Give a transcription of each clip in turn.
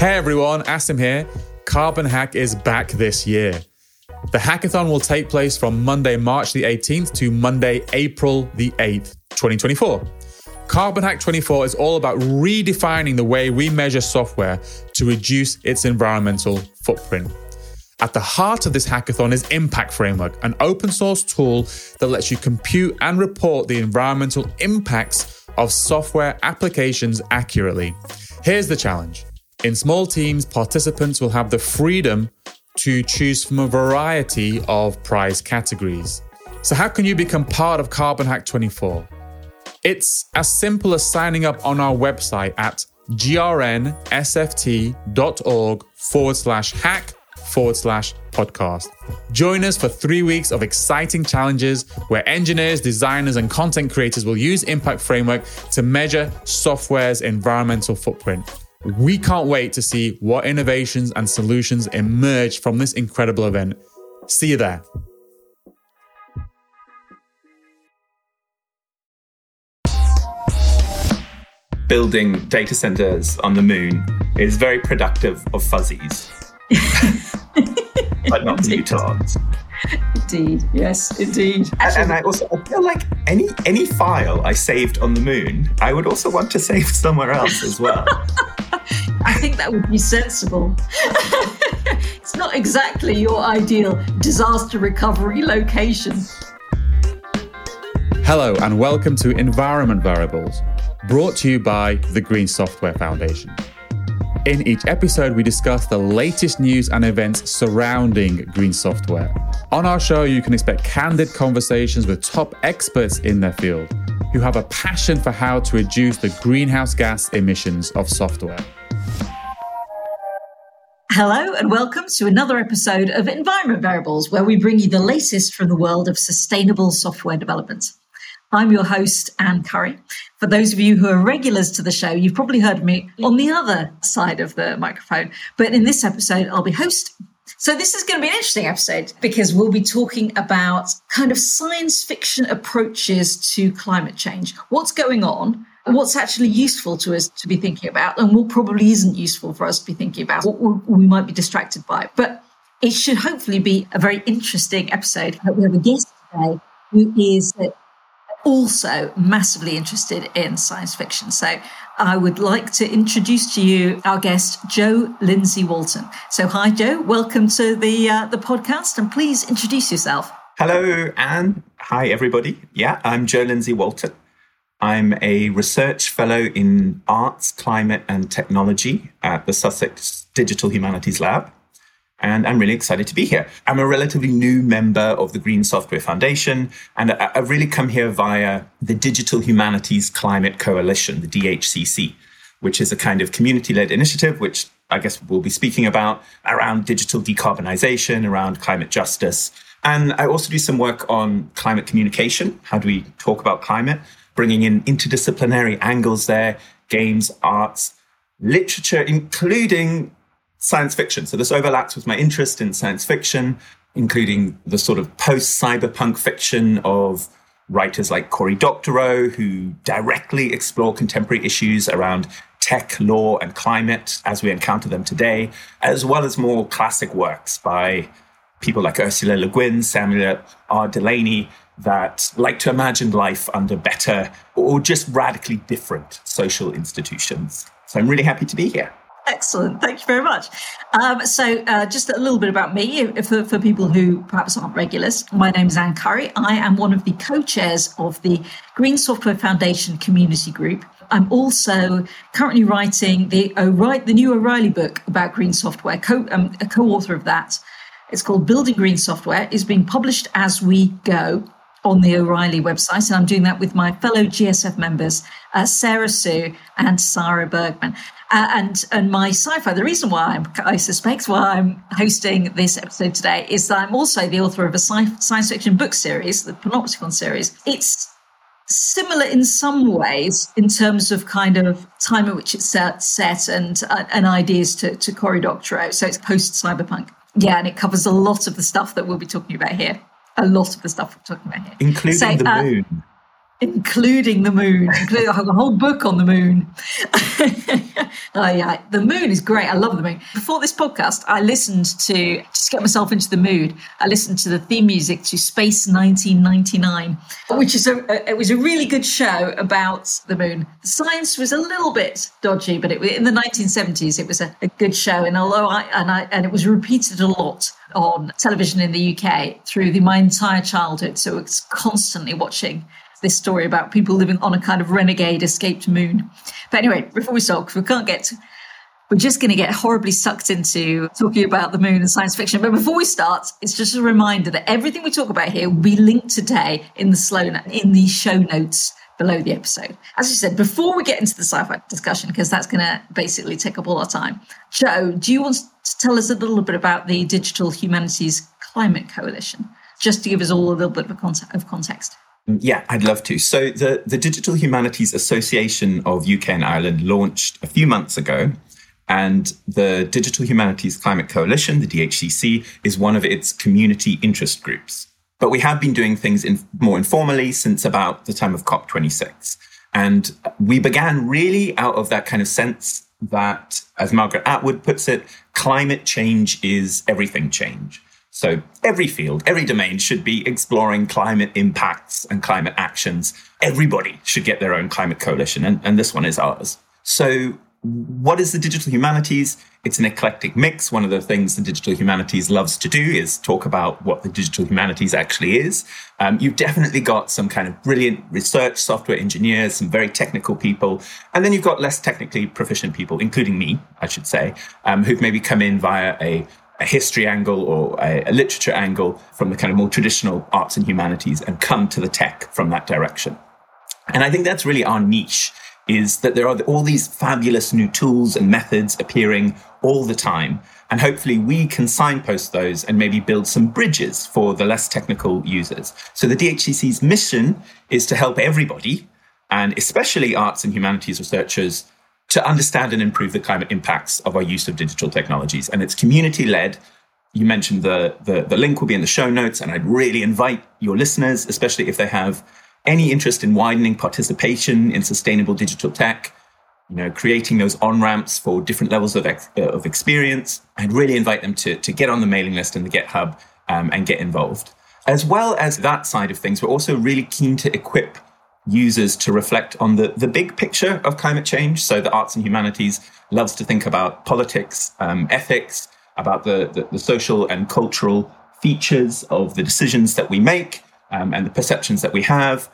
Hey everyone, Asim here. Carbon Hack is back this year. The hackathon will take place from Monday, March the 18th to Monday, April the 8th, 2024. Carbon Hack 24 is all about redefining the way we measure software to reduce its environmental footprint. At the heart of this hackathon is Impact Framework, an open source tool that lets you compute and report the environmental impacts of software applications accurately. Here's the challenge in small teams, participants will have the freedom to choose from a variety of prize categories. So, how can you become part of Carbon Hack 24? It's as simple as signing up on our website at grnsft.org forward slash hack forward slash podcast. Join us for three weeks of exciting challenges where engineers, designers, and content creators will use Impact Framework to measure software's environmental footprint. We can't wait to see what innovations and solutions emerge from this incredible event. See you there. Building data centers on the moon is very productive of fuzzies, but not neutrons. Indeed, yes, indeed. And, and I also I feel like any any file I saved on the moon, I would also want to save somewhere else as well. I think that would be sensible. it's not exactly your ideal disaster recovery location. Hello, and welcome to Environment Variables, brought to you by the Green Software Foundation. In each episode, we discuss the latest news and events surrounding green software. On our show, you can expect candid conversations with top experts in their field who have a passion for how to reduce the greenhouse gas emissions of software. Hello, and welcome to another episode of Environment Variables, where we bring you the latest from the world of sustainable software development. I'm your host, Anne Currie. For those of you who are regulars to the show, you've probably heard me on the other side of the microphone. But in this episode, I'll be hosting. So this is going to be an interesting episode because we'll be talking about kind of science fiction approaches to climate change. What's going on? what's actually useful to us to be thinking about and what probably isn't useful for us to be thinking about, what we might be distracted by. But it should hopefully be a very interesting episode. We have a guest today who is also massively interested in science fiction. So I would like to introduce to you our guest, Jo Lindsay Walton. So hi, Jo. Welcome to the uh, the podcast, and please introduce yourself. Hello, Anne. Hi, everybody. Yeah, I'm Jo Lindsay Walton. I'm a research fellow in arts, climate, and technology at the Sussex Digital Humanities Lab. And I'm really excited to be here. I'm a relatively new member of the Green Software Foundation, and I've really come here via the Digital Humanities Climate Coalition, the DHCC, which is a kind of community led initiative, which I guess we'll be speaking about around digital decarbonization, around climate justice. And I also do some work on climate communication. How do we talk about climate? bringing in interdisciplinary angles there, games, arts, literature, including science fiction. So this overlaps with my interest in science fiction, including the sort of post cyberpunk fiction of writers like Cory Doctorow, who directly explore contemporary issues around tech, law, and climate as we encounter them today, as well as more classic works by people like Ursula Le Guin, Samuel R. Delany, that like to imagine life under better or just radically different social institutions. So I'm really happy to be here. Excellent. Thank you very much. Um, so, uh, just a little bit about me for, for people who perhaps aren't regulars. My name is Anne Currie. I am one of the co chairs of the Green Software Foundation Community Group. I'm also currently writing the, O'Reilly, the new O'Reilly book about green software, co, um, a co author of that. It's called Building Green Software, is being published as we go on the O'Reilly website, and I'm doing that with my fellow GSF members, uh, Sarah Hsu and Sara Bergman. Uh, and and my sci-fi. The reason why I'm, I suspect why I'm hosting this episode today is that I'm also the author of a sci- science fiction book series, the Panopticon series. It's similar in some ways in terms of kind of time at which it's set, set and uh, and ideas to, to Cory Doctorow. So it's post cyberpunk. Yeah, and it covers a lot of the stuff that we'll be talking about here a lot of the stuff we're talking about here, including so, the uh, moon. Including the moon, including a whole book on the moon. Oh yeah, the moon is great. I love the moon. Before this podcast, I listened to just get myself into the mood. I listened to the theme music to Space 1999, which is a it was a really good show about the moon. The science was a little bit dodgy, but it, in the 1970s it was a, a good show. And although I and I and it was repeated a lot on television in the UK through the, my entire childhood, so it's constantly watching this story about people living on a kind of renegade escaped moon. But anyway, before we start, because we can't get, we're just going to get horribly sucked into talking about the moon and science fiction. But before we start, it's just a reminder that everything we talk about here will be linked today in the in the show notes below the episode. As you said, before we get into the sci-fi discussion, because that's going to basically take up all our time, Jo, do you want to tell us a little bit about the Digital Humanities Climate Coalition, just to give us all a little bit of context? Yeah, I'd love to. So, the, the Digital Humanities Association of UK and Ireland launched a few months ago. And the Digital Humanities Climate Coalition, the DHCC, is one of its community interest groups. But we have been doing things in, more informally since about the time of COP26. And we began really out of that kind of sense that, as Margaret Atwood puts it, climate change is everything change. So every field, every domain should be exploring climate impacts and climate actions. Everybody should get their own climate coalition, and, and this one is ours. So what is the digital humanities? It's an eclectic mix. One of the things the digital humanities loves to do is talk about what the digital humanities actually is. Um, you've definitely got some kind of brilliant research software engineers, some very technical people, and then you've got less technically proficient people, including me, I should say, um, who've maybe come in via a a history angle or a, a, literature angle from the kind of more traditional arts and humanities and come to the tech from that direction. And I think that's really our niche is that there are all these fabulous new tools and methods appearing all the time. And hopefully we can signpost those and maybe build some bridges for the less technical users. So the DHCC's mission is to help everybody, and especially arts and humanities researchers, to understand and improve the climate impacts of our use of digital technologies. And it's community led. You mentioned the, the, the link will be in the show notes, and I'd really invite your listeners, especially if they have any interest in widening participation in sustainable digital tech, you know, creating those on ramps for different levels of, ex- uh, of experience. I'd really invite them to, to get on the mailing list and the GitHub um, and get involved. As well as that side of things, we're also really keen to equip users to reflect on the, the big picture of climate change. So the arts and humanities loves to think about politics, um, ethics, about the, the, the, social and cultural features of the decisions that we make um, and the perceptions that we have.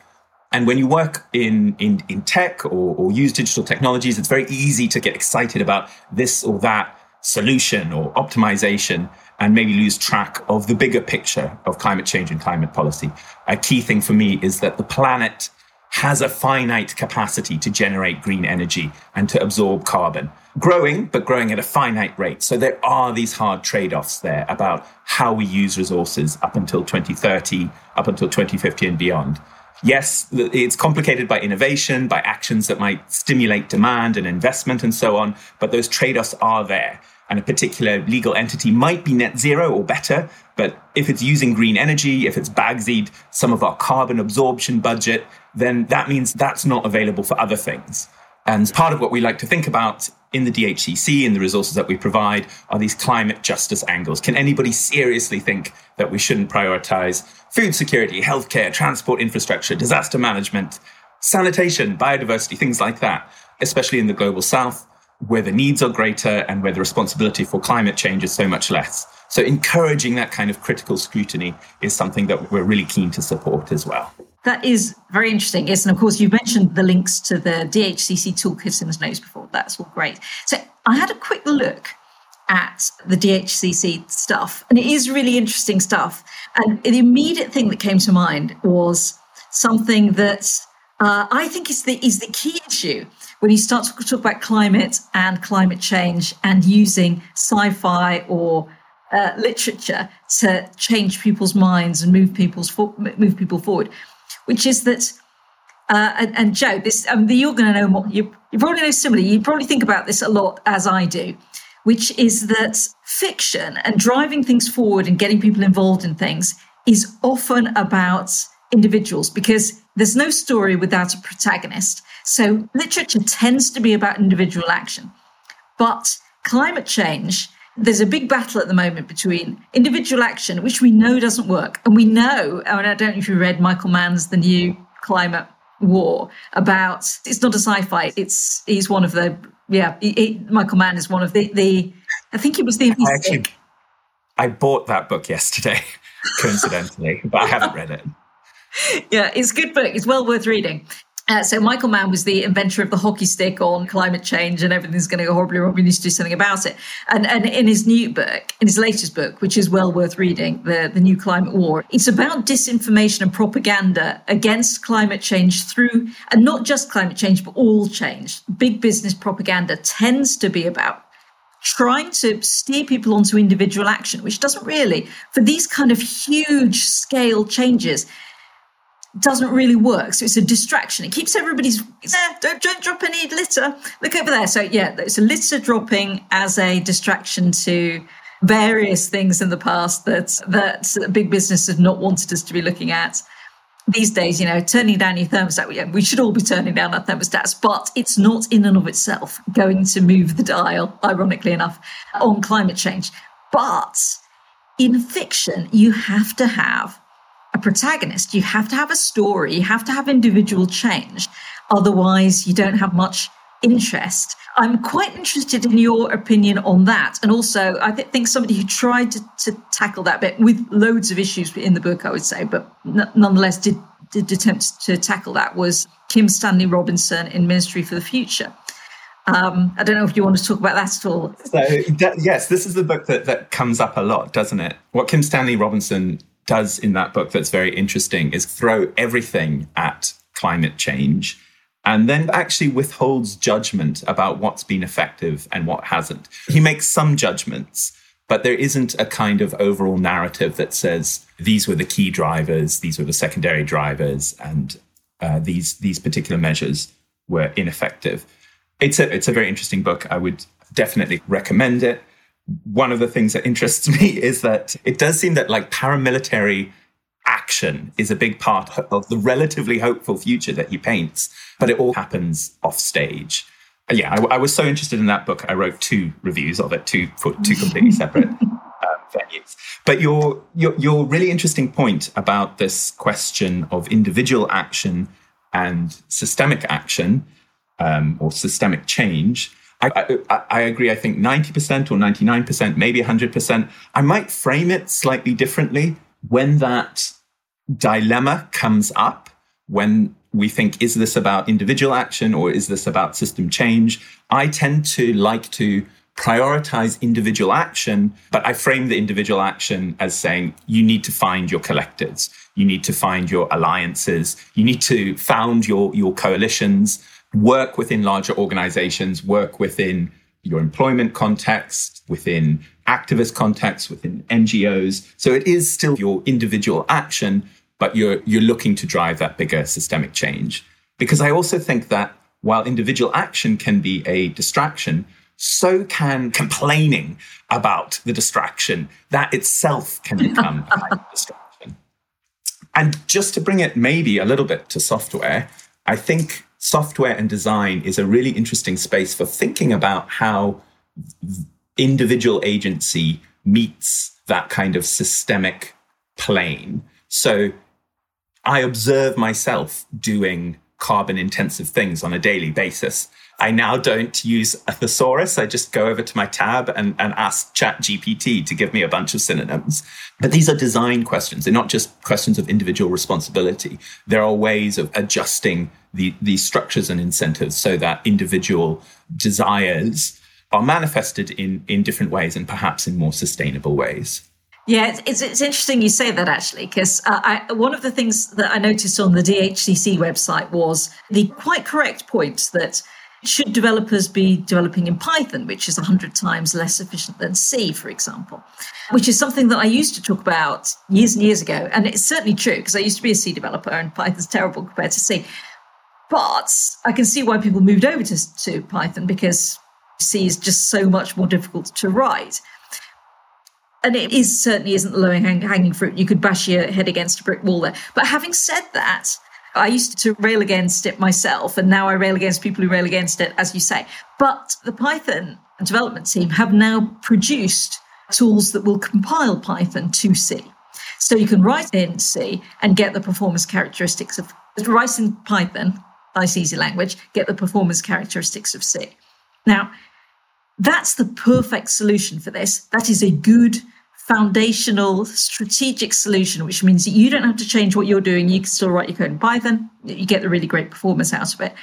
And when you work in, in, in tech or, or use digital technologies, it's very easy to get excited about this or that solution or optimization and maybe lose track of the bigger picture of climate change and climate policy. A key thing for me is that the planet has a finite capacity to generate green energy and to absorb carbon. Growing, but growing at a finite rate. So there are these hard trade offs there about how we use resources up until 2030, up until 2050 and beyond. Yes, it's complicated by innovation, by actions that might stimulate demand and investment and so on, but those trade offs are there and a particular legal entity might be net zero or better. But if it's using green energy, if it's bagsied some of our carbon absorption budget, then that means that's not available for other things. And part of what we like to think about in the DHCC and the resources that we provide are these climate justice angles. Can anybody seriously think that we shouldn't prioritize food security, healthcare, transport infrastructure, disaster management, sanitation, biodiversity, things like that, especially in the global south? Where the needs are greater and where the responsibility for climate change is so much less. So encouraging that kind of critical scrutiny is something that we're really keen to support as well. That is very interesting. Yes, and of course you mentioned the links to the DHCC toolkit in the notes before. That's all great. So I had a quick look at the DHCC stuff, and it is really interesting stuff. And the immediate thing that came to mind was something that uh, I think is the is the key issue when you start to talk about climate and climate change and using sci-fi or uh, literature to change people's minds and move people's move people forward, which is that. Uh, and, and, Jo, this um, you're going to know more. You, you probably know similarly. You probably think about this a lot, as I do, which is that fiction and driving things forward and getting people involved in things is often about individuals because there's no story without a protagonist. So literature tends to be about individual action. But climate change, there's a big battle at the moment between individual action, which we know doesn't work. And we know, mean, I don't know if you read Michael Mann's The New Climate War about, it's not a sci-fi, it's, he's one of the, yeah, he, Michael Mann is one of the, the, I think it was the. I actually, I bought that book yesterday, coincidentally, but I haven't read it. Yeah, it's a good book. It's well worth reading. Uh, so Michael Mann was the inventor of the hockey stick on climate change and everything's going to go horribly wrong. We need to do something about it. And, and in his new book, in his latest book, which is well worth reading, the, the New Climate War, it's about disinformation and propaganda against climate change through, and not just climate change, but all change. Big business propaganda tends to be about trying to steer people onto individual action, which doesn't really, for these kind of huge scale changes, doesn't really work. So it's a distraction. It keeps everybody's eh, don't don't drop any litter. Look over there. So yeah, it's a litter dropping as a distraction to various things in the past that that big business has not wanted us to be looking at. These days, you know, turning down your thermostat, yeah, we should all be turning down our thermostats, but it's not in and of itself going to move the dial, ironically enough, on climate change. But in fiction, you have to have a protagonist. You have to have a story, you have to have individual change. Otherwise, you don't have much interest. I'm quite interested in your opinion on that. And also, I th- think somebody who tried to, to, tackle that bit with loads of issues in the book, I would say, but n- nonetheless did, did attempt to tackle that was Kim Stanley Robinson in Ministry for the Future. Um, I don't know if you want to talk about that at all. So, yes, this is the book that, that comes up a lot, doesn't it? What Kim Stanley Robinson does in that book that's very interesting is throw everything at climate change and then actually withholds judgment about what's been effective and what hasn't. He makes some judgments, but there isn't a kind of overall narrative that says these were the key drivers, these were the secondary drivers, and uh, these these particular measures were ineffective. It's a it's a very interesting book. I would definitely recommend it one of the things that interests me is that it does seem that like paramilitary action is a big part of the relatively hopeful future that he paints, but it all happens off stage. Uh, yeah, I, I was so interested in that book. I wrote two reviews of it, two for two completely separate uh, venues. But your, your your really interesting point about this question of individual action and systemic action um, or systemic change I, I, agree. I think 90% or 99%, maybe 100%. I might frame it slightly differently when that dilemma comes up, when we think, is this about individual action or is this about system change? I tend to like to prioritize individual action, but I frame the individual action as saying you need to find your collectives, you need to find your alliances, you need to found your, your coalitions work within larger organizations, work within your employment context, within activist context, within NGOs. So it is still your individual action, but you're you're looking to drive that bigger systemic change. Because I also think that while individual action can be a distraction, so can complaining about the distraction. That itself can become a kind of distraction. And just to bring it maybe a little bit to software, I think software and design is a really interesting space for thinking about how individual agency meets that kind of systemic plane. So I observe myself doing carbon intensive things on a daily basis. I now don't use a thesaurus. I just go over to my tab and, and ask ChatGPT to give me a bunch of synonyms. But these are design questions. They're not just questions of individual responsibility. There are ways of adjusting the, these structures and incentives so that individual desires are manifested in, in different ways and perhaps in more sustainable ways. Yeah, it's, it's interesting you say that actually, because uh, one of the things that I noticed on the DHCC website was the quite correct point that should developers be developing in Python, which is 100 times less efficient than C, for example? Which is something that I used to talk about years and years ago. And it's certainly true because I used to be a C developer and Python's terrible compared to C. But I can see why people moved over to, to Python because C is just so much more difficult to write. And it is certainly isn't the low hanging fruit. You could bash your head against a brick wall there. But having said that, I used to rail against it myself, and now I rail against people who rail against it, as you say. But the Python development team have now produced tools that will compile Python to C. So you can write in C and get the performance characteristics of write in Python, nice easy language, get the performance characteristics of C. Now, that's the perfect solution for this. That is a good foundational strategic solution, which means that you don't have to change what you're doing. You can still write your code in Python. You get the really great performance out of it.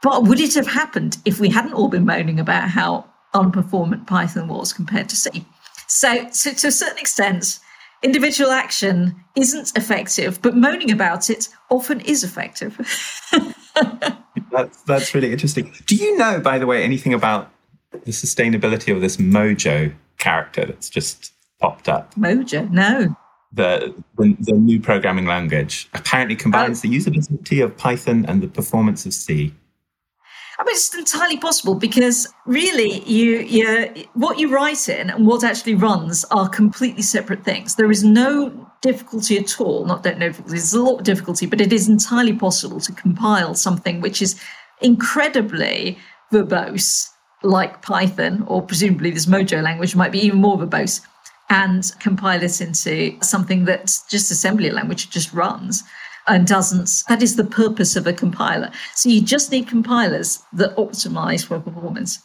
But would it have happened if we hadn't all been moaning about how unperformant Python was compared to C? So, so to a certain extent, individual action isn't effective, but moaning about it often is effective. that's, that's really interesting. Do you know, by the way, anything about the sustainability of this Mojo character that's just popped up? Mojo, no. The, the, the new programming language apparently combines oh. the usability of Python and the performance of C. I mean, it's entirely possible because really, you, you, what you write in and what actually runs are completely separate things. There is no difficulty at all. Not don't know there's a lot of difficulty, but it is entirely possible to compile something which is incredibly verbose, like Python, or presumably this Mojo language might be even more verbose, and compile it into something that's just assembly language, just runs and doesn't. That is the purpose of a compiler. So you just need compilers that optimize for performance.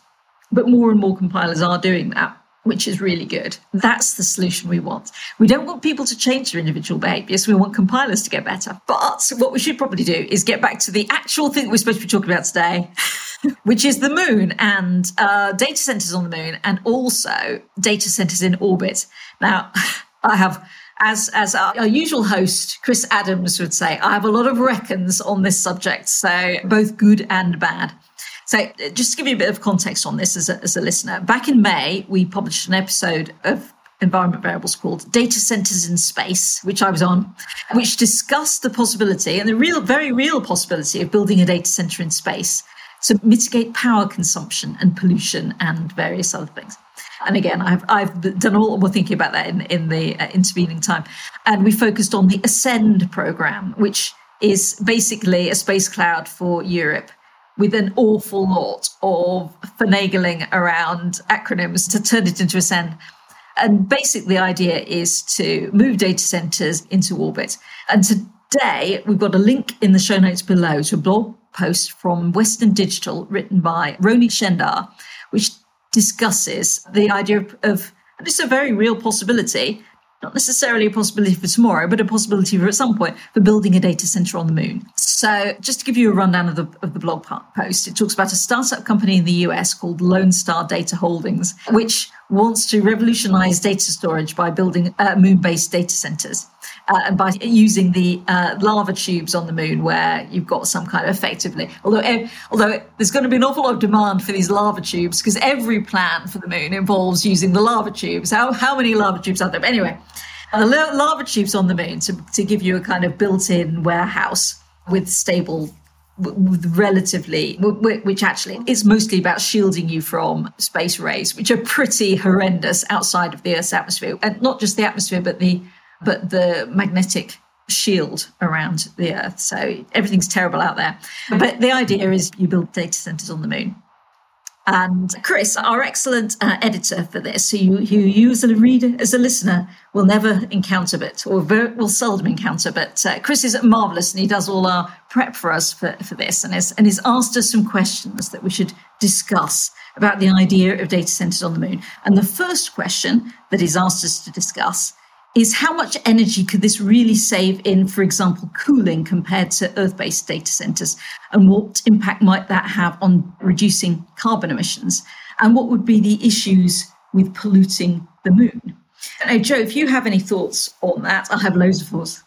But more and more compilers are doing that, which is really good. That's the solution we want. We don't want people to change their individual behaviors. We want compilers to get better. But what we should probably do is get back to the actual thing we're supposed to be talking about today, which is the moon and uh, data centers on the moon and also data centers in orbit. Now, I have as as our, our, usual host, Chris Adams would say, I have a lot of reckons on this subject, so both good and bad. So, just to give you a bit of context on this as a, as a listener, back in May, we published an episode of Environment Variables called Data Centers in Space, which I was on, which discussed the possibility and the real, very real possibility of building a data center in space to mitigate power consumption and pollution and various other things. And again, I've, I've done a lot more thinking about that in, in the uh, intervening time. And we focused on the Ascend program, which is basically a space cloud for Europe with an awful lot of finagling around acronyms to turn it into Ascend. And basically, the idea is to move data centers into orbit. And today, we've got a link in the show notes below to a blog post from Western Digital written by Roni Shendar, which discusses the idea of, of and it's a very real possibility, not necessarily a possibility for tomorrow, but a possibility for at some point for building a data center on the moon. So, just to give you a rundown of the, of the blog post, it talks about a startup company in the US called Lone Star Data Holdings, which wants to revolutionize data storage by building uh, moon based data centers uh, and by using the uh, lava tubes on the moon, where you've got some kind of effectively, although although there's going to be an awful lot of demand for these lava tubes because every plan for the moon involves using the lava tubes. How how many lava tubes are there? But anyway, the lava tubes on the moon to to give you a kind of built-in warehouse with stable with relatively which actually is mostly about shielding you from space rays which are pretty horrendous outside of the earth's atmosphere and not just the atmosphere but the but the magnetic shield around the Earth. So everything's terrible out there. But the idea is you build data centers on the moon. And Chris, our excellent uh, editor for this, who you, who you as a reader, as a listener, will never encounter, but or very, will seldom encounter. But uh, Chris is marvelous, and he does all our prep for us for, for this, and has and he's asked us some questions that we should discuss about the idea of data centers on the moon. And the first question that he's asked us to discuss is how much energy could this really save in, for example, cooling compared to Earth based data centers? And what impact might that have on reducing carbon emissions? And what would be the issues with polluting the moon? Now, Jo, if you have any thoughts on that, I have loads of thoughts.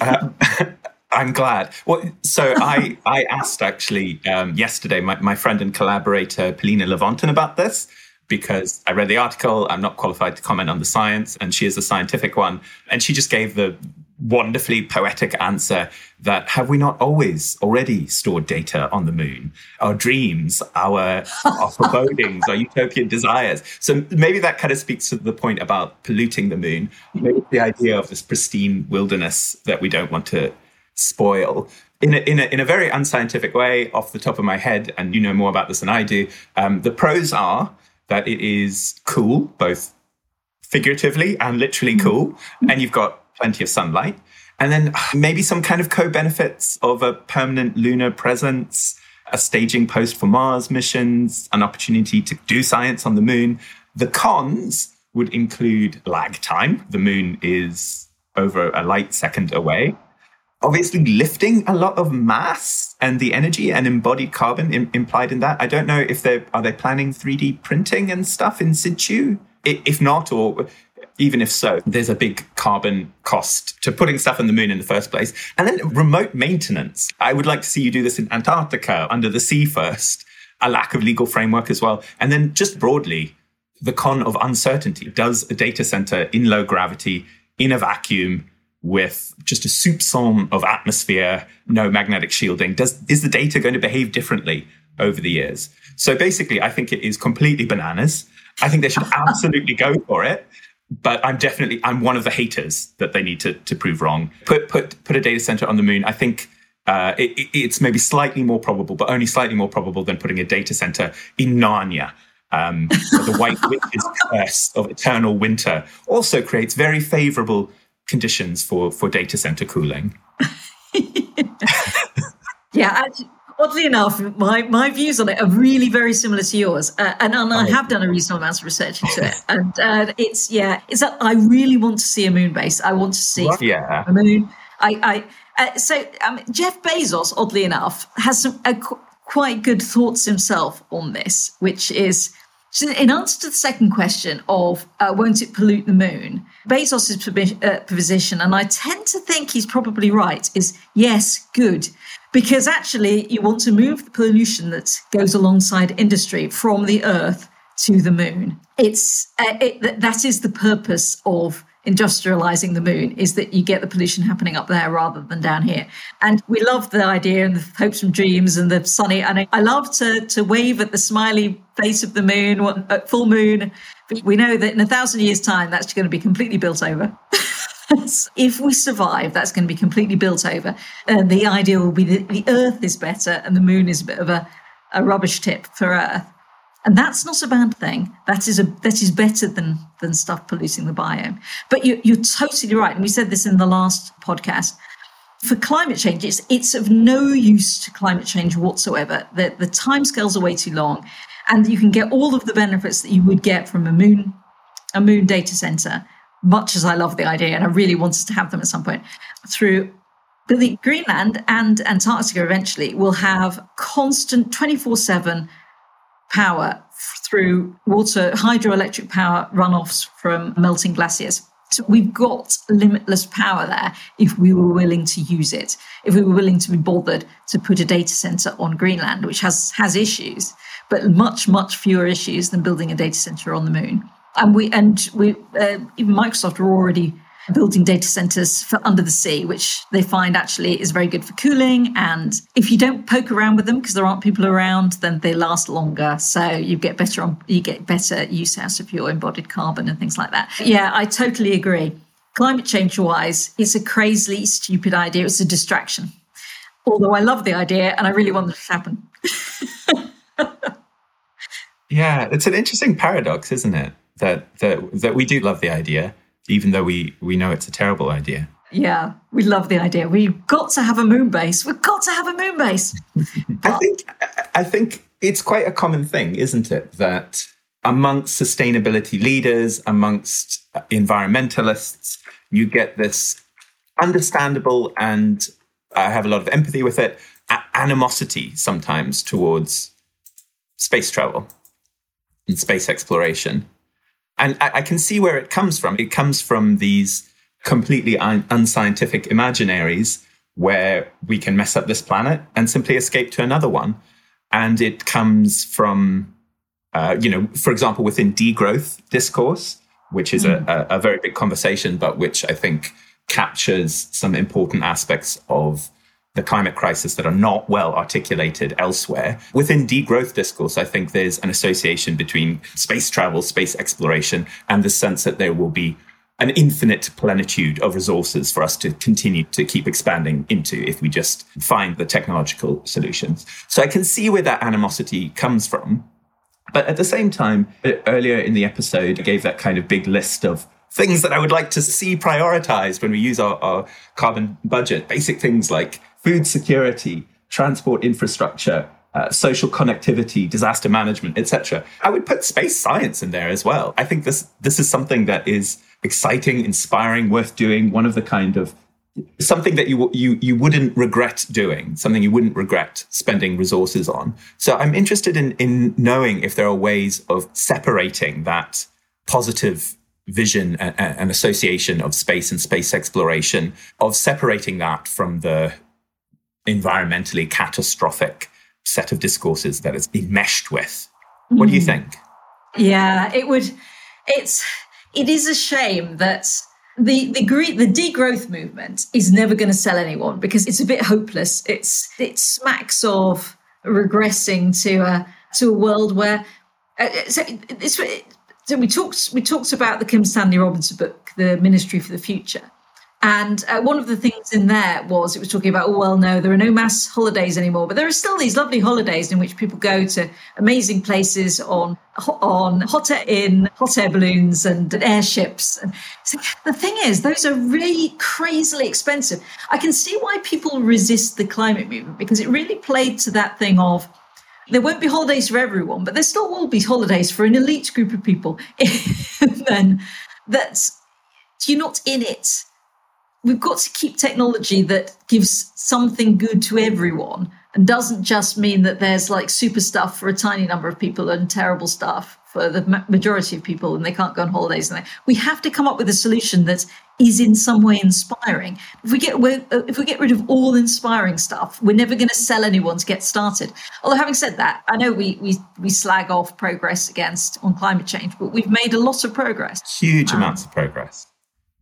uh, I'm glad. Well, so I, I asked actually um, yesterday my, my friend and collaborator, Polina Levontin, about this because I read the article. I'm not qualified to comment on the science, and she is a scientific one. And she just gave the wonderfully poetic answer that have we not always already stored data on the moon? Our dreams, our, our forebodings, our utopian desires. So maybe that kind of speaks to the point about polluting the moon. Maybe the idea of this pristine wilderness that we don't want to spoil. In a, in, a, in a very unscientific way, off the top of my head, and you know more about this than I do, um, the pros are that it is cool, both figuratively and literally mm-hmm. cool, and you've got plenty of sunlight. And then uh, maybe some kind of co benefits of a permanent lunar presence, a staging post for Mars missions, an opportunity to do science on the moon. The cons would include lag time. The moon is over a light second away. Obviously, lifting a lot of mass and the energy and embodied carbon Im- implied in that. I don't know if they are they planning 3D printing and stuff in situ. If not, or even if so, there's a big carbon cost to putting stuff on the moon in the first place. And then remote maintenance. I would like to see you do this in Antarctica under the sea first, a lack of legal framework as well. And then just broadly, the con of uncertainty. Does a data center in low gravity, in a vacuum, with just a soupçon of atmosphere, no magnetic shielding, does is the data going to behave differently over the years? So basically, I think it is completely bananas. I think they should absolutely go for it but I'm definitely I'm one of the haters that they need to to prove wrong. Put put put a data center on the moon. I think uh, it, it's maybe slightly more probable, but only slightly more probable than putting a data center in Narnia. Um, the White Witch's curse of eternal winter also creates very favorable conditions for for data center cooling. yeah, actually, oddly enough, my, my views on it are really very similar to yours. Uh, and, and I oh. have done a reasonable amount of research into it. And uh, it's, yeah, it's that I really want to see a moon base. I want to see yeah. a moon. I, I uh, so um, Jeff Bezos, oddly enough, has some uh, qu- quite good thoughts himself on this, which is in answer to the second question of uh, won't it pollute the moon, Bezos' uh, position, and I tend to think he's probably right, is yes, good. Because actually you want to move the pollution that goes alongside industry from the earth to the moon. It's uh, it, that is the purpose of industrializing the moon is that you get the pollution happening up there rather than down here and we love the idea and the hopes and dreams and the sunny and i love to to wave at the smiley face of the moon at uh, full moon but we know that in a thousand years time that's going to be completely built over if we survive, that's going to be completely built over. And the idea will be that the Earth is better and the moon is a bit of a, a rubbish tip for Earth. And that's not a bad thing. That is a that is better than than stuff polluting the biome. But you, you're totally right. And we said this in the last podcast. For climate change, it's it's of no use to climate change whatsoever. The the timescales are way too long, and you can get all of the benefits that you would get from a moon a moon data center much as I love the idea and I really want us to have them at some point, through the Greenland and Antarctica eventually will have constant 24 7 power through water, hydroelectric power runoffs from melting glaciers. So we've got limitless power there if we were willing to use it, if we were willing to be bothered to put a data center on Greenland, which has, has issues, but much, much fewer issues than building a data center on the moon and we and we uh, even Microsoft are already building data centers for under the sea, which they find actually is very good for cooling. And if you don't poke around with them because there aren't people around, then they last longer. So you get better on you get better use out of your embodied carbon and things like that. Yeah, I totally agree. Climate change wise, it's a crazily stupid idea. It's a distraction. Although I love the idea and I really want this to happen. yeah, it's an interesting paradox, isn't it? that that that we do love the idea, even though we we know it's a terrible idea. Yeah, we love the idea. We've got to have a moon base. We've got to have a moon base. I think I think it's quite a common thing, isn't it, that amongst sustainability leaders, amongst environmentalists, you get this understandable and I have a lot of empathy with it, animosity sometimes towards space travel and space exploration. And I, I can see where it comes from. It comes from these completely un- unscientific imaginaries where we can mess up this planet and simply escape to another one. And it comes from, uh, you know, for example, within degrowth discourse, which is mm. a, a, very big conversation, but which I think captures some important aspects of the climate crisis that are not well articulated elsewhere. Within degrowth discourse, I think there's an association between space travel, space exploration, and the sense that there will be an infinite plenitude of resources for us to continue to keep expanding into if we just find the technological solutions. So I can see where that animosity comes from. But at the same time, earlier in the episode, I gave that kind of big list of things that I would like to see prioritized when we use our, our carbon budget. Basic things like food security, transport infrastructure, uh, social connectivity, disaster management, etc. I would put space science in there as well. I think this this is something that is exciting, inspiring, worth doing. One of the kind of something that you you you wouldn't regret doing, something you wouldn't regret spending resources on. So I'm interested in in knowing if there are ways of separating that positive vision and, and association of space and space exploration, of separating that from the environmentally catastrophic set of discourses that it's enmeshed with. What do you hmm. think? Yeah, it would. It's it is a shame that the the the degrowth movement is never going to sell anyone because it's a bit hopeless. It's it smacks of regressing to a to a world where. Uh, so, it's, so we talked we talked about the Kim Stanley Robinson book, The Ministry for the Future, and uh, one of the things in there was it was talking about, oh, well, no, there are no mass holidays anymore, but there are still these lovely holidays in which people go to amazing places on on hot air in hot air balloons and airships. And so the thing is, those are really crazily expensive. I can see why people resist the climate movement because it really played to that thing of there won't be holidays for everyone, but there still will be holidays for an elite group of people. then that's you're not in it we've got to keep technology that gives something good to everyone and doesn't just mean that there's like super stuff for a tiny number of people and terrible stuff for the majority of people and they can't go on holidays and they, we have to come up with a solution that is in some way inspiring. If we get uh, if we get rid of all inspiring stuff we're never going to sell anyone to get started. Although having said that i know we we, we slag off progress against on climate change but we've made a lot of progress. Huge um, amounts of progress.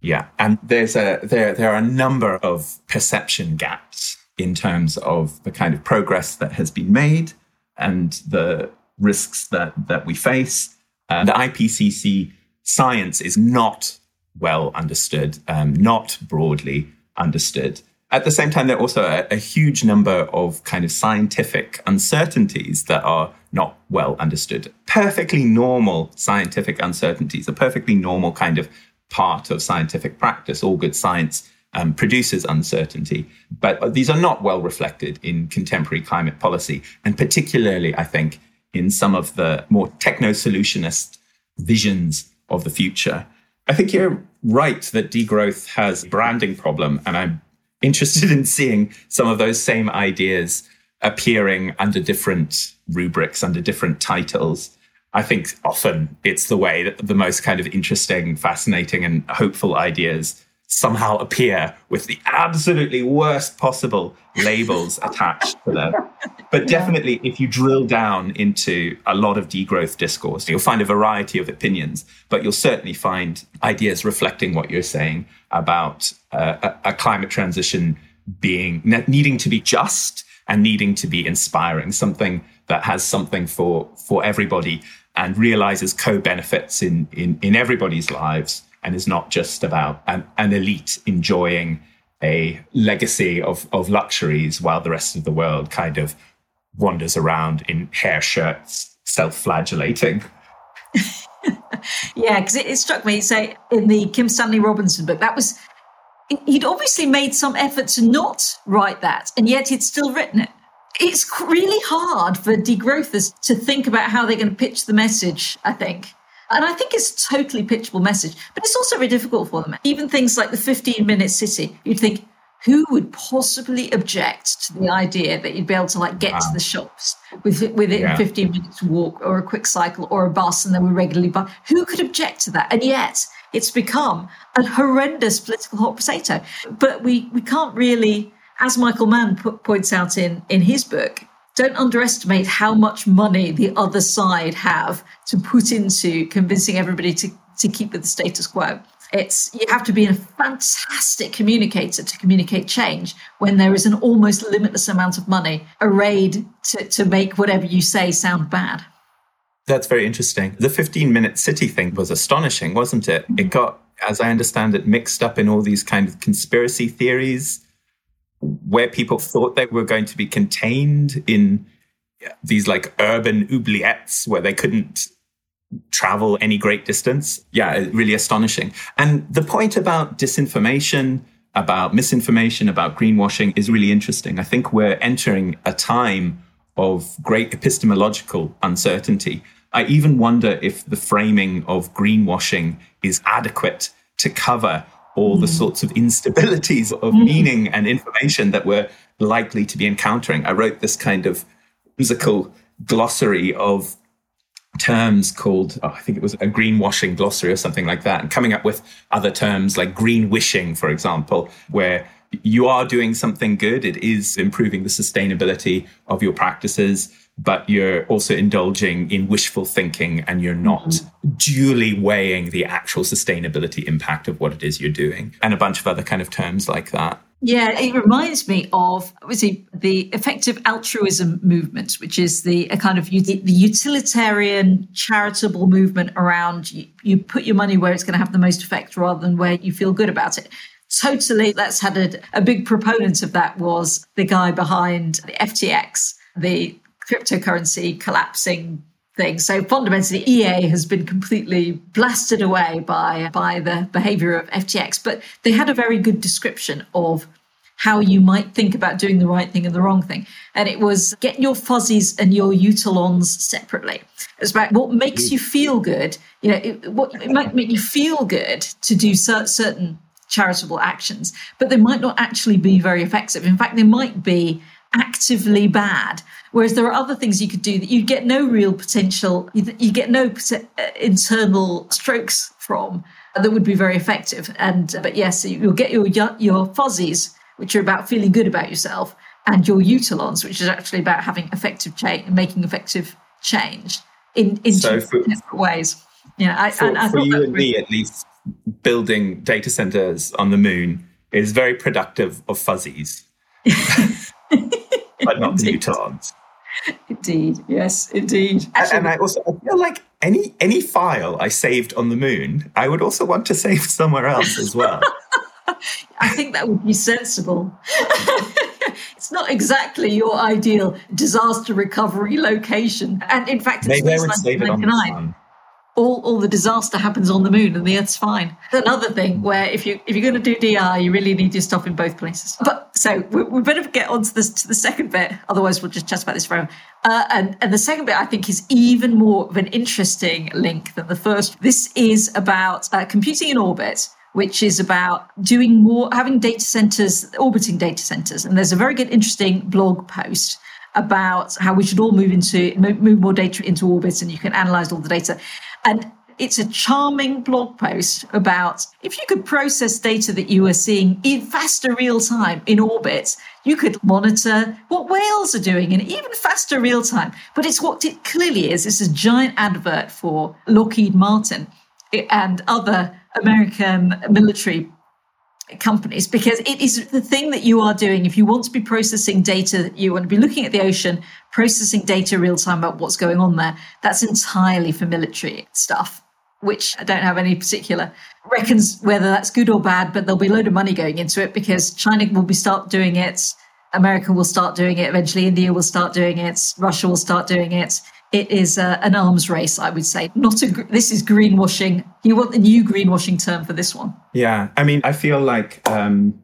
Yeah, and there's a there there are a number of perception gaps in terms of the kind of progress that has been made and the risks that that we face. Uh, the IPCC science is not well understood, um, not broadly understood. At the same time, there are also a, a huge number of kind of scientific uncertainties that are not well understood. Perfectly normal scientific uncertainties, a perfectly normal kind of part of scientific practice. All good science um, produces uncertainty, but these are not well reflected in contemporary climate policy, and particularly, I think, in some of the more techno solutionist visions of the future. I think you're right that degrowth has a branding problem, and I'm interested in seeing some of those same ideas appearing under different rubrics, under different titles. I think often it's the way that the most kind of interesting, fascinating, and hopeful ideas somehow appear with the absolutely worst possible labels attached to them. But definitely, if you drill down into a lot of degrowth discourse, you'll find a variety of opinions, but you'll certainly find ideas reflecting what you're saying about uh, a, a climate transition being needing to be just and needing to be inspiring, something that has something for for everybody and realizes co-benefits in, in, in everybody's lives and is not just about an, an elite enjoying a legacy of, of luxuries while the rest of the world kind of wanders around in hair shirts, self-flagellating. yeah, because it, it, struck me. Say in the Kim Stanley Robinson book, that was he'd obviously made some effort to not write that, and yet he'd still written it it's really hard for degrowthers to think about how they're going to pitch the message, I think. And I think it's a totally pitchable message, but it's also very difficult for them. Even things like the 15 minute city, you'd think, who would possibly object to the idea that you'd be able to like get wow. to the shops with within yeah. 15 minutes walk or a quick cycle or a bus and then we regularly buy who could object to that and yet it's become a horrendous political hot potato but we we can't really as Michael Mann points out in, in his book, don't underestimate how much money the other side have to put into convincing everybody to, to keep with the status quo. It's you have to be a fantastic communicator to communicate change when there is an almost limitless amount of money arrayed to, to make whatever you say sound bad. That's very interesting. The 15 minute city thing was astonishing, wasn't it? It mm-hmm. got as I understand it, mixed up in all these kind of conspiracy theories where people thought they were going to be contained in these like urban oubliettes where they couldn't travel any great distance. Yeah, really astonishing. And the point about disinformation, about misinformation, about greenwashing is really interesting. I think we're entering a time of great epistemological uncertainty. I even wonder if the framing of greenwashing is adequate to cover all the mm. sorts of instabilities of mm. meaning and information that we're likely to be encountering. I wrote this kind of musical glossary of terms called, oh, I think it was a greenwashing glossary or something like that, and coming up with other terms like green wishing, for example, where you are doing something good. It is improving the sustainability of your practices, but you're also indulging in wishful thinking and you're not mm-hmm. duly weighing the actual sustainability impact of what it is you're doing, and a bunch of other kind of terms like that. Yeah, it reminds me of obviously the effective altruism movement, which is the a kind of the utilitarian charitable movement around you, you put your money where it's going to have the most effect rather than where you feel good about it. Totally, that's had a, a big proponent of that was the guy behind the FTX, the cryptocurrency collapsing thing. So fundamentally, EA has been completely blasted away by by the behavior of FTX. But they had a very good description of how you might think about doing the right thing and the wrong thing. And it was get your fuzzies and your utilons separately. It's about what makes you feel good. You know, it, what it might make you feel good to do certain charitable actions, but they might not actually be very effective. In fact, they might be actively bad. Whereas there are other things you could do that you get no real potential, you, get no uh, internal strokes from that would be very effective. And but yes, you'll get your your fuzzies, which are about feeling good about yourself, and your utilons, which is actually about having effective change and making effective change in in so for, different ways. Yeah, I, for, I, I for you and really, me at least, building data centers on the moon is very productive of fuzzies. but not the utilons. Indeed, yes, indeed. Actually, and I also I feel like any any file I saved on the moon, I would also want to save somewhere else as well. I think that would be sensible. it's not exactly your ideal disaster recovery location, and in fact, it's maybe I would save it on the sun all, all the disaster happens on the moon and the Earth's fine. Another thing where if you if you're going to do DR, you really need your stuff in both places. But so we, we better get on to, this, to the second bit, otherwise we'll just chat about this forever. Uh, and and the second bit I think is even more of an interesting link than the first. This is about uh, computing in orbit which is about doing more, having data centers, orbiting data centers. And there's a very good, interesting blog post about how we should all move into move more data into orbit, and you can analyze all the data. And it's a charming blog post about if you could process data that you are seeing in faster real time in orbit, you could monitor what whales are doing in even faster real time. But it's what it clearly is. It's a giant advert for Lockheed Martin eh, and other American military companies because it is the thing that you are doing. If you want to be processing data you want to be looking at the ocean processing data real time about what's going on there that's entirely for military stuff which i don't have any particular reckons whether that's good or bad but there'll be a load of money going into it because china will be start doing it america will start doing it eventually india will start doing it russia will start doing it it is a, an arms race, I would say. Not a. This is greenwashing. You want the new greenwashing term for this one? Yeah, I mean, I feel like um,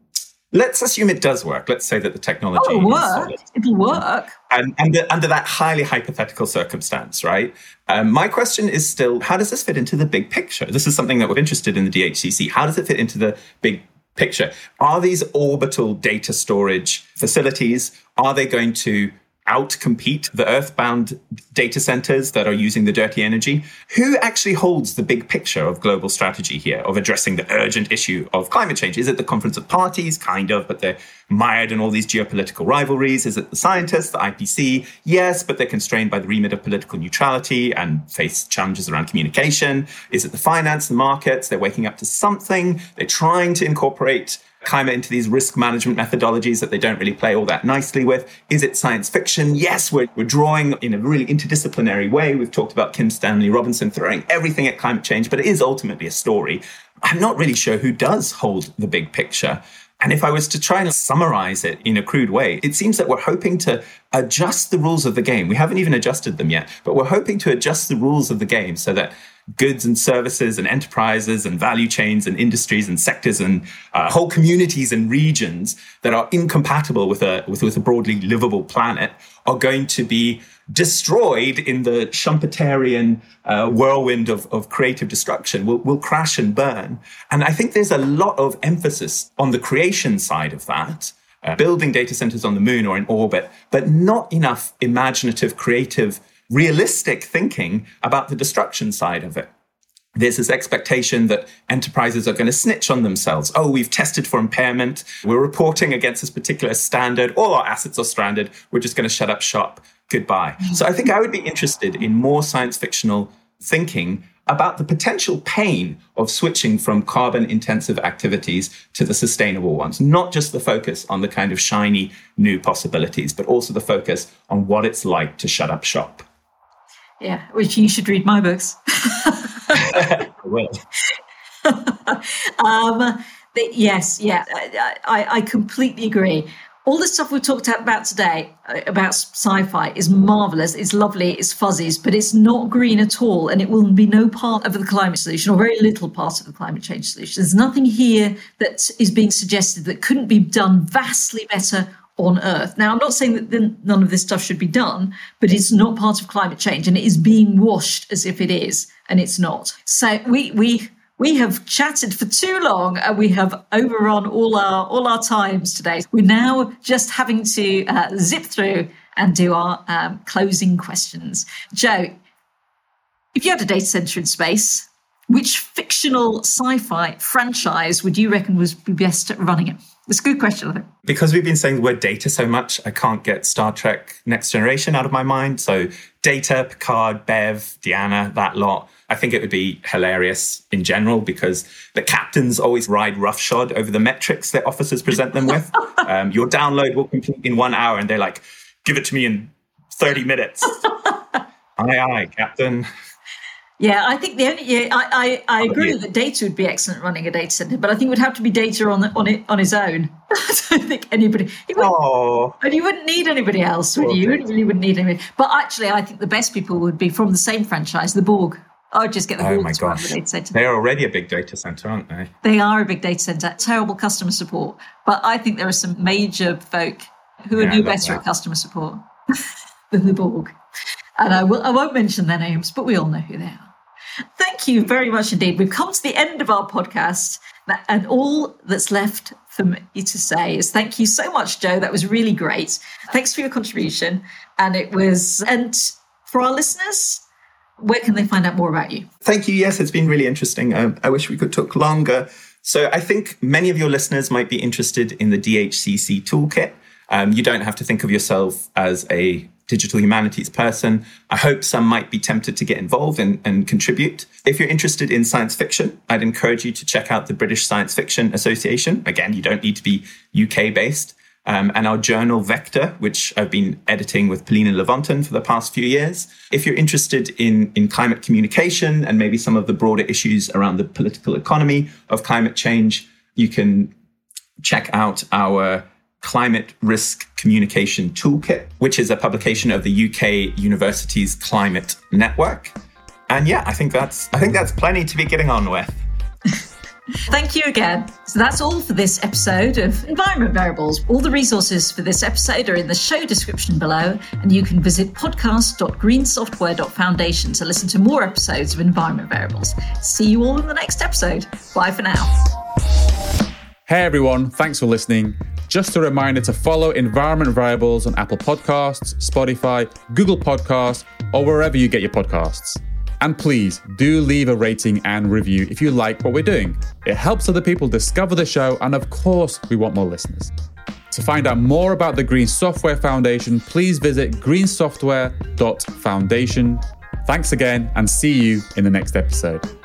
let's assume it does work. Let's say that the technology oh, it'll work. It'll work. And under, under that highly hypothetical circumstance, right? Um, my question is still, how does this fit into the big picture? This is something that we're interested in the DHCC. How does it fit into the big picture? Are these orbital data storage facilities? Are they going to outcompete the earthbound data centers that are using the dirty energy? Who actually holds the big picture of global strategy here of addressing the urgent issue of climate change? Is it the Conference of Parties? Kind of, but they're mired in all these geopolitical rivalries. Is it the scientists, the IPC? Yes, but they're constrained by the remit of political neutrality and face challenges around communication. Is it the finance, the markets? They're waking up to something. They're trying to incorporate climate into these risk management methodologies that they don't really play all that nicely with. Is it science fiction? Yes, we're, we're drawing in a really interdisciplinary way. We've talked about Kim Stanley Robinson throwing everything at climate change, but it is ultimately a story. I'm not really sure who does hold the big picture. And if I was to try and summarize it in a crude way, it seems that we're hoping to adjust the rules of the game. We haven't even adjusted them yet, but we're hoping to adjust the rules of the game so that goods and services and enterprises and value chains and industries and sectors and uh, whole communities and regions that are incompatible with a, with, with a broadly livable planet are going to be destroyed in the Schumpeterian uh, whirlwind of, of creative destruction, will, will crash and burn. And I think there's a lot of emphasis on the creation side of that. Uh, building data centers on the moon or in orbit, but not enough imaginative, creative, realistic thinking about the destruction side of it. There's this expectation that enterprises are going to snitch on themselves. Oh, we've tested for impairment. We're reporting against this particular standard. All our assets are stranded. We're just going to shut up shop goodbye. So I think I would be interested in more science fictional thinking about the potential pain of switching from carbon intensive activities to the sustainable ones, not just the focus on the kind of shiny new possibilities, but also the focus on what it's like to shut up shop. Yeah, which you should read my books. I will. um, yes, yeah, I, I completely agree all the stuff we've talked about today uh, about sci-fi is marvelous. It's lovely. It's fuzzies but it's not green at all and it will be no part of the climate solution or very little part of the climate change solution. There's nothing here that is being suggested that couldn't be done vastly better on earth. Now i'm not saying that none of this stuff should be done but it's not part of climate change and it is being washed as if it is and it's not. So we we we have chatted for too long and we have overrun all our all our times today. We're now just having to uh, zip through and do our um, closing questions. Jo, if you had a data center in space, which fictional sci-fi franchise would you reckon was be best at running it? It's a good question, I think. Because we've been saying the word data so much, I can't get Star Trek Next Generation out of my mind. So Data, Picard, Bev, Deanna, that lot. I think it would be hilarious in general because the captains always ride roughshod over the metrics that officers present them with. um, your download will complete in one hour, and they're like, give it to me in 30 minutes. aye, aye, Captain. Yeah, I think the only yeah, I, I, I agree that data would be excellent running a data center, but I think it would have to be data on the, on it on his own. I don't think anybody. Oh, and you wouldn't need anybody else, would you? You really wouldn't need anybody. But actually, I think the best people would be from the same franchise, the Borg. Would just get the oh my gosh. The data center. They're already a big data center, aren't they? They are a big data center. Terrible customer support, but I think there are some major folk who are yeah, no better that. at customer support than the Borg. And I will I won't mention their names, but we all know who they are. Thank you very much indeed. We've come to the end of our podcast, and all that's left for me to say is thank you so much, Jo. That was really great. Thanks for your contribution. And it was, and for our listeners, where can they find out more about you? Thank you. Yes, it's been really interesting. Um, I wish we could talk longer. So I think many of your listeners might be interested in the DHCC toolkit. Um, you don't have to think of yourself as a digital humanities person. I hope some might be tempted to get involved and, and, contribute. If you're interested in science fiction, I'd encourage you to check out the British Science Fiction Association. Again, you don't need to be UK based um, and our journal Vector, which I've been editing with Polina Levontin for the past few years. If you're interested in, in climate communication and maybe some of the broader issues around the political economy of climate change, you can check out our Climate Risk Communication Toolkit, which is a publication of the UK Universities Climate Network. And yeah, I think that's I think that's plenty to be getting on with. Thank you again. So that's all for this episode of Environment Variables. All the resources for this episode are in the show description below, and you can visit podcast.greensoftware.foundation to listen to more episodes of Environment Variables. See you all in the next episode. Bye for now. Hey everyone, thanks for listening. Just a reminder to follow Environment Variables on Apple Podcasts, Spotify, Google Podcasts, or wherever you get your podcasts. And please do leave a rating and review if you like what we're doing. It helps other people discover the show, and of course, we want more listeners. To find out more about the Green Software Foundation, please visit greensoftware.foundation. Thanks again, and see you in the next episode.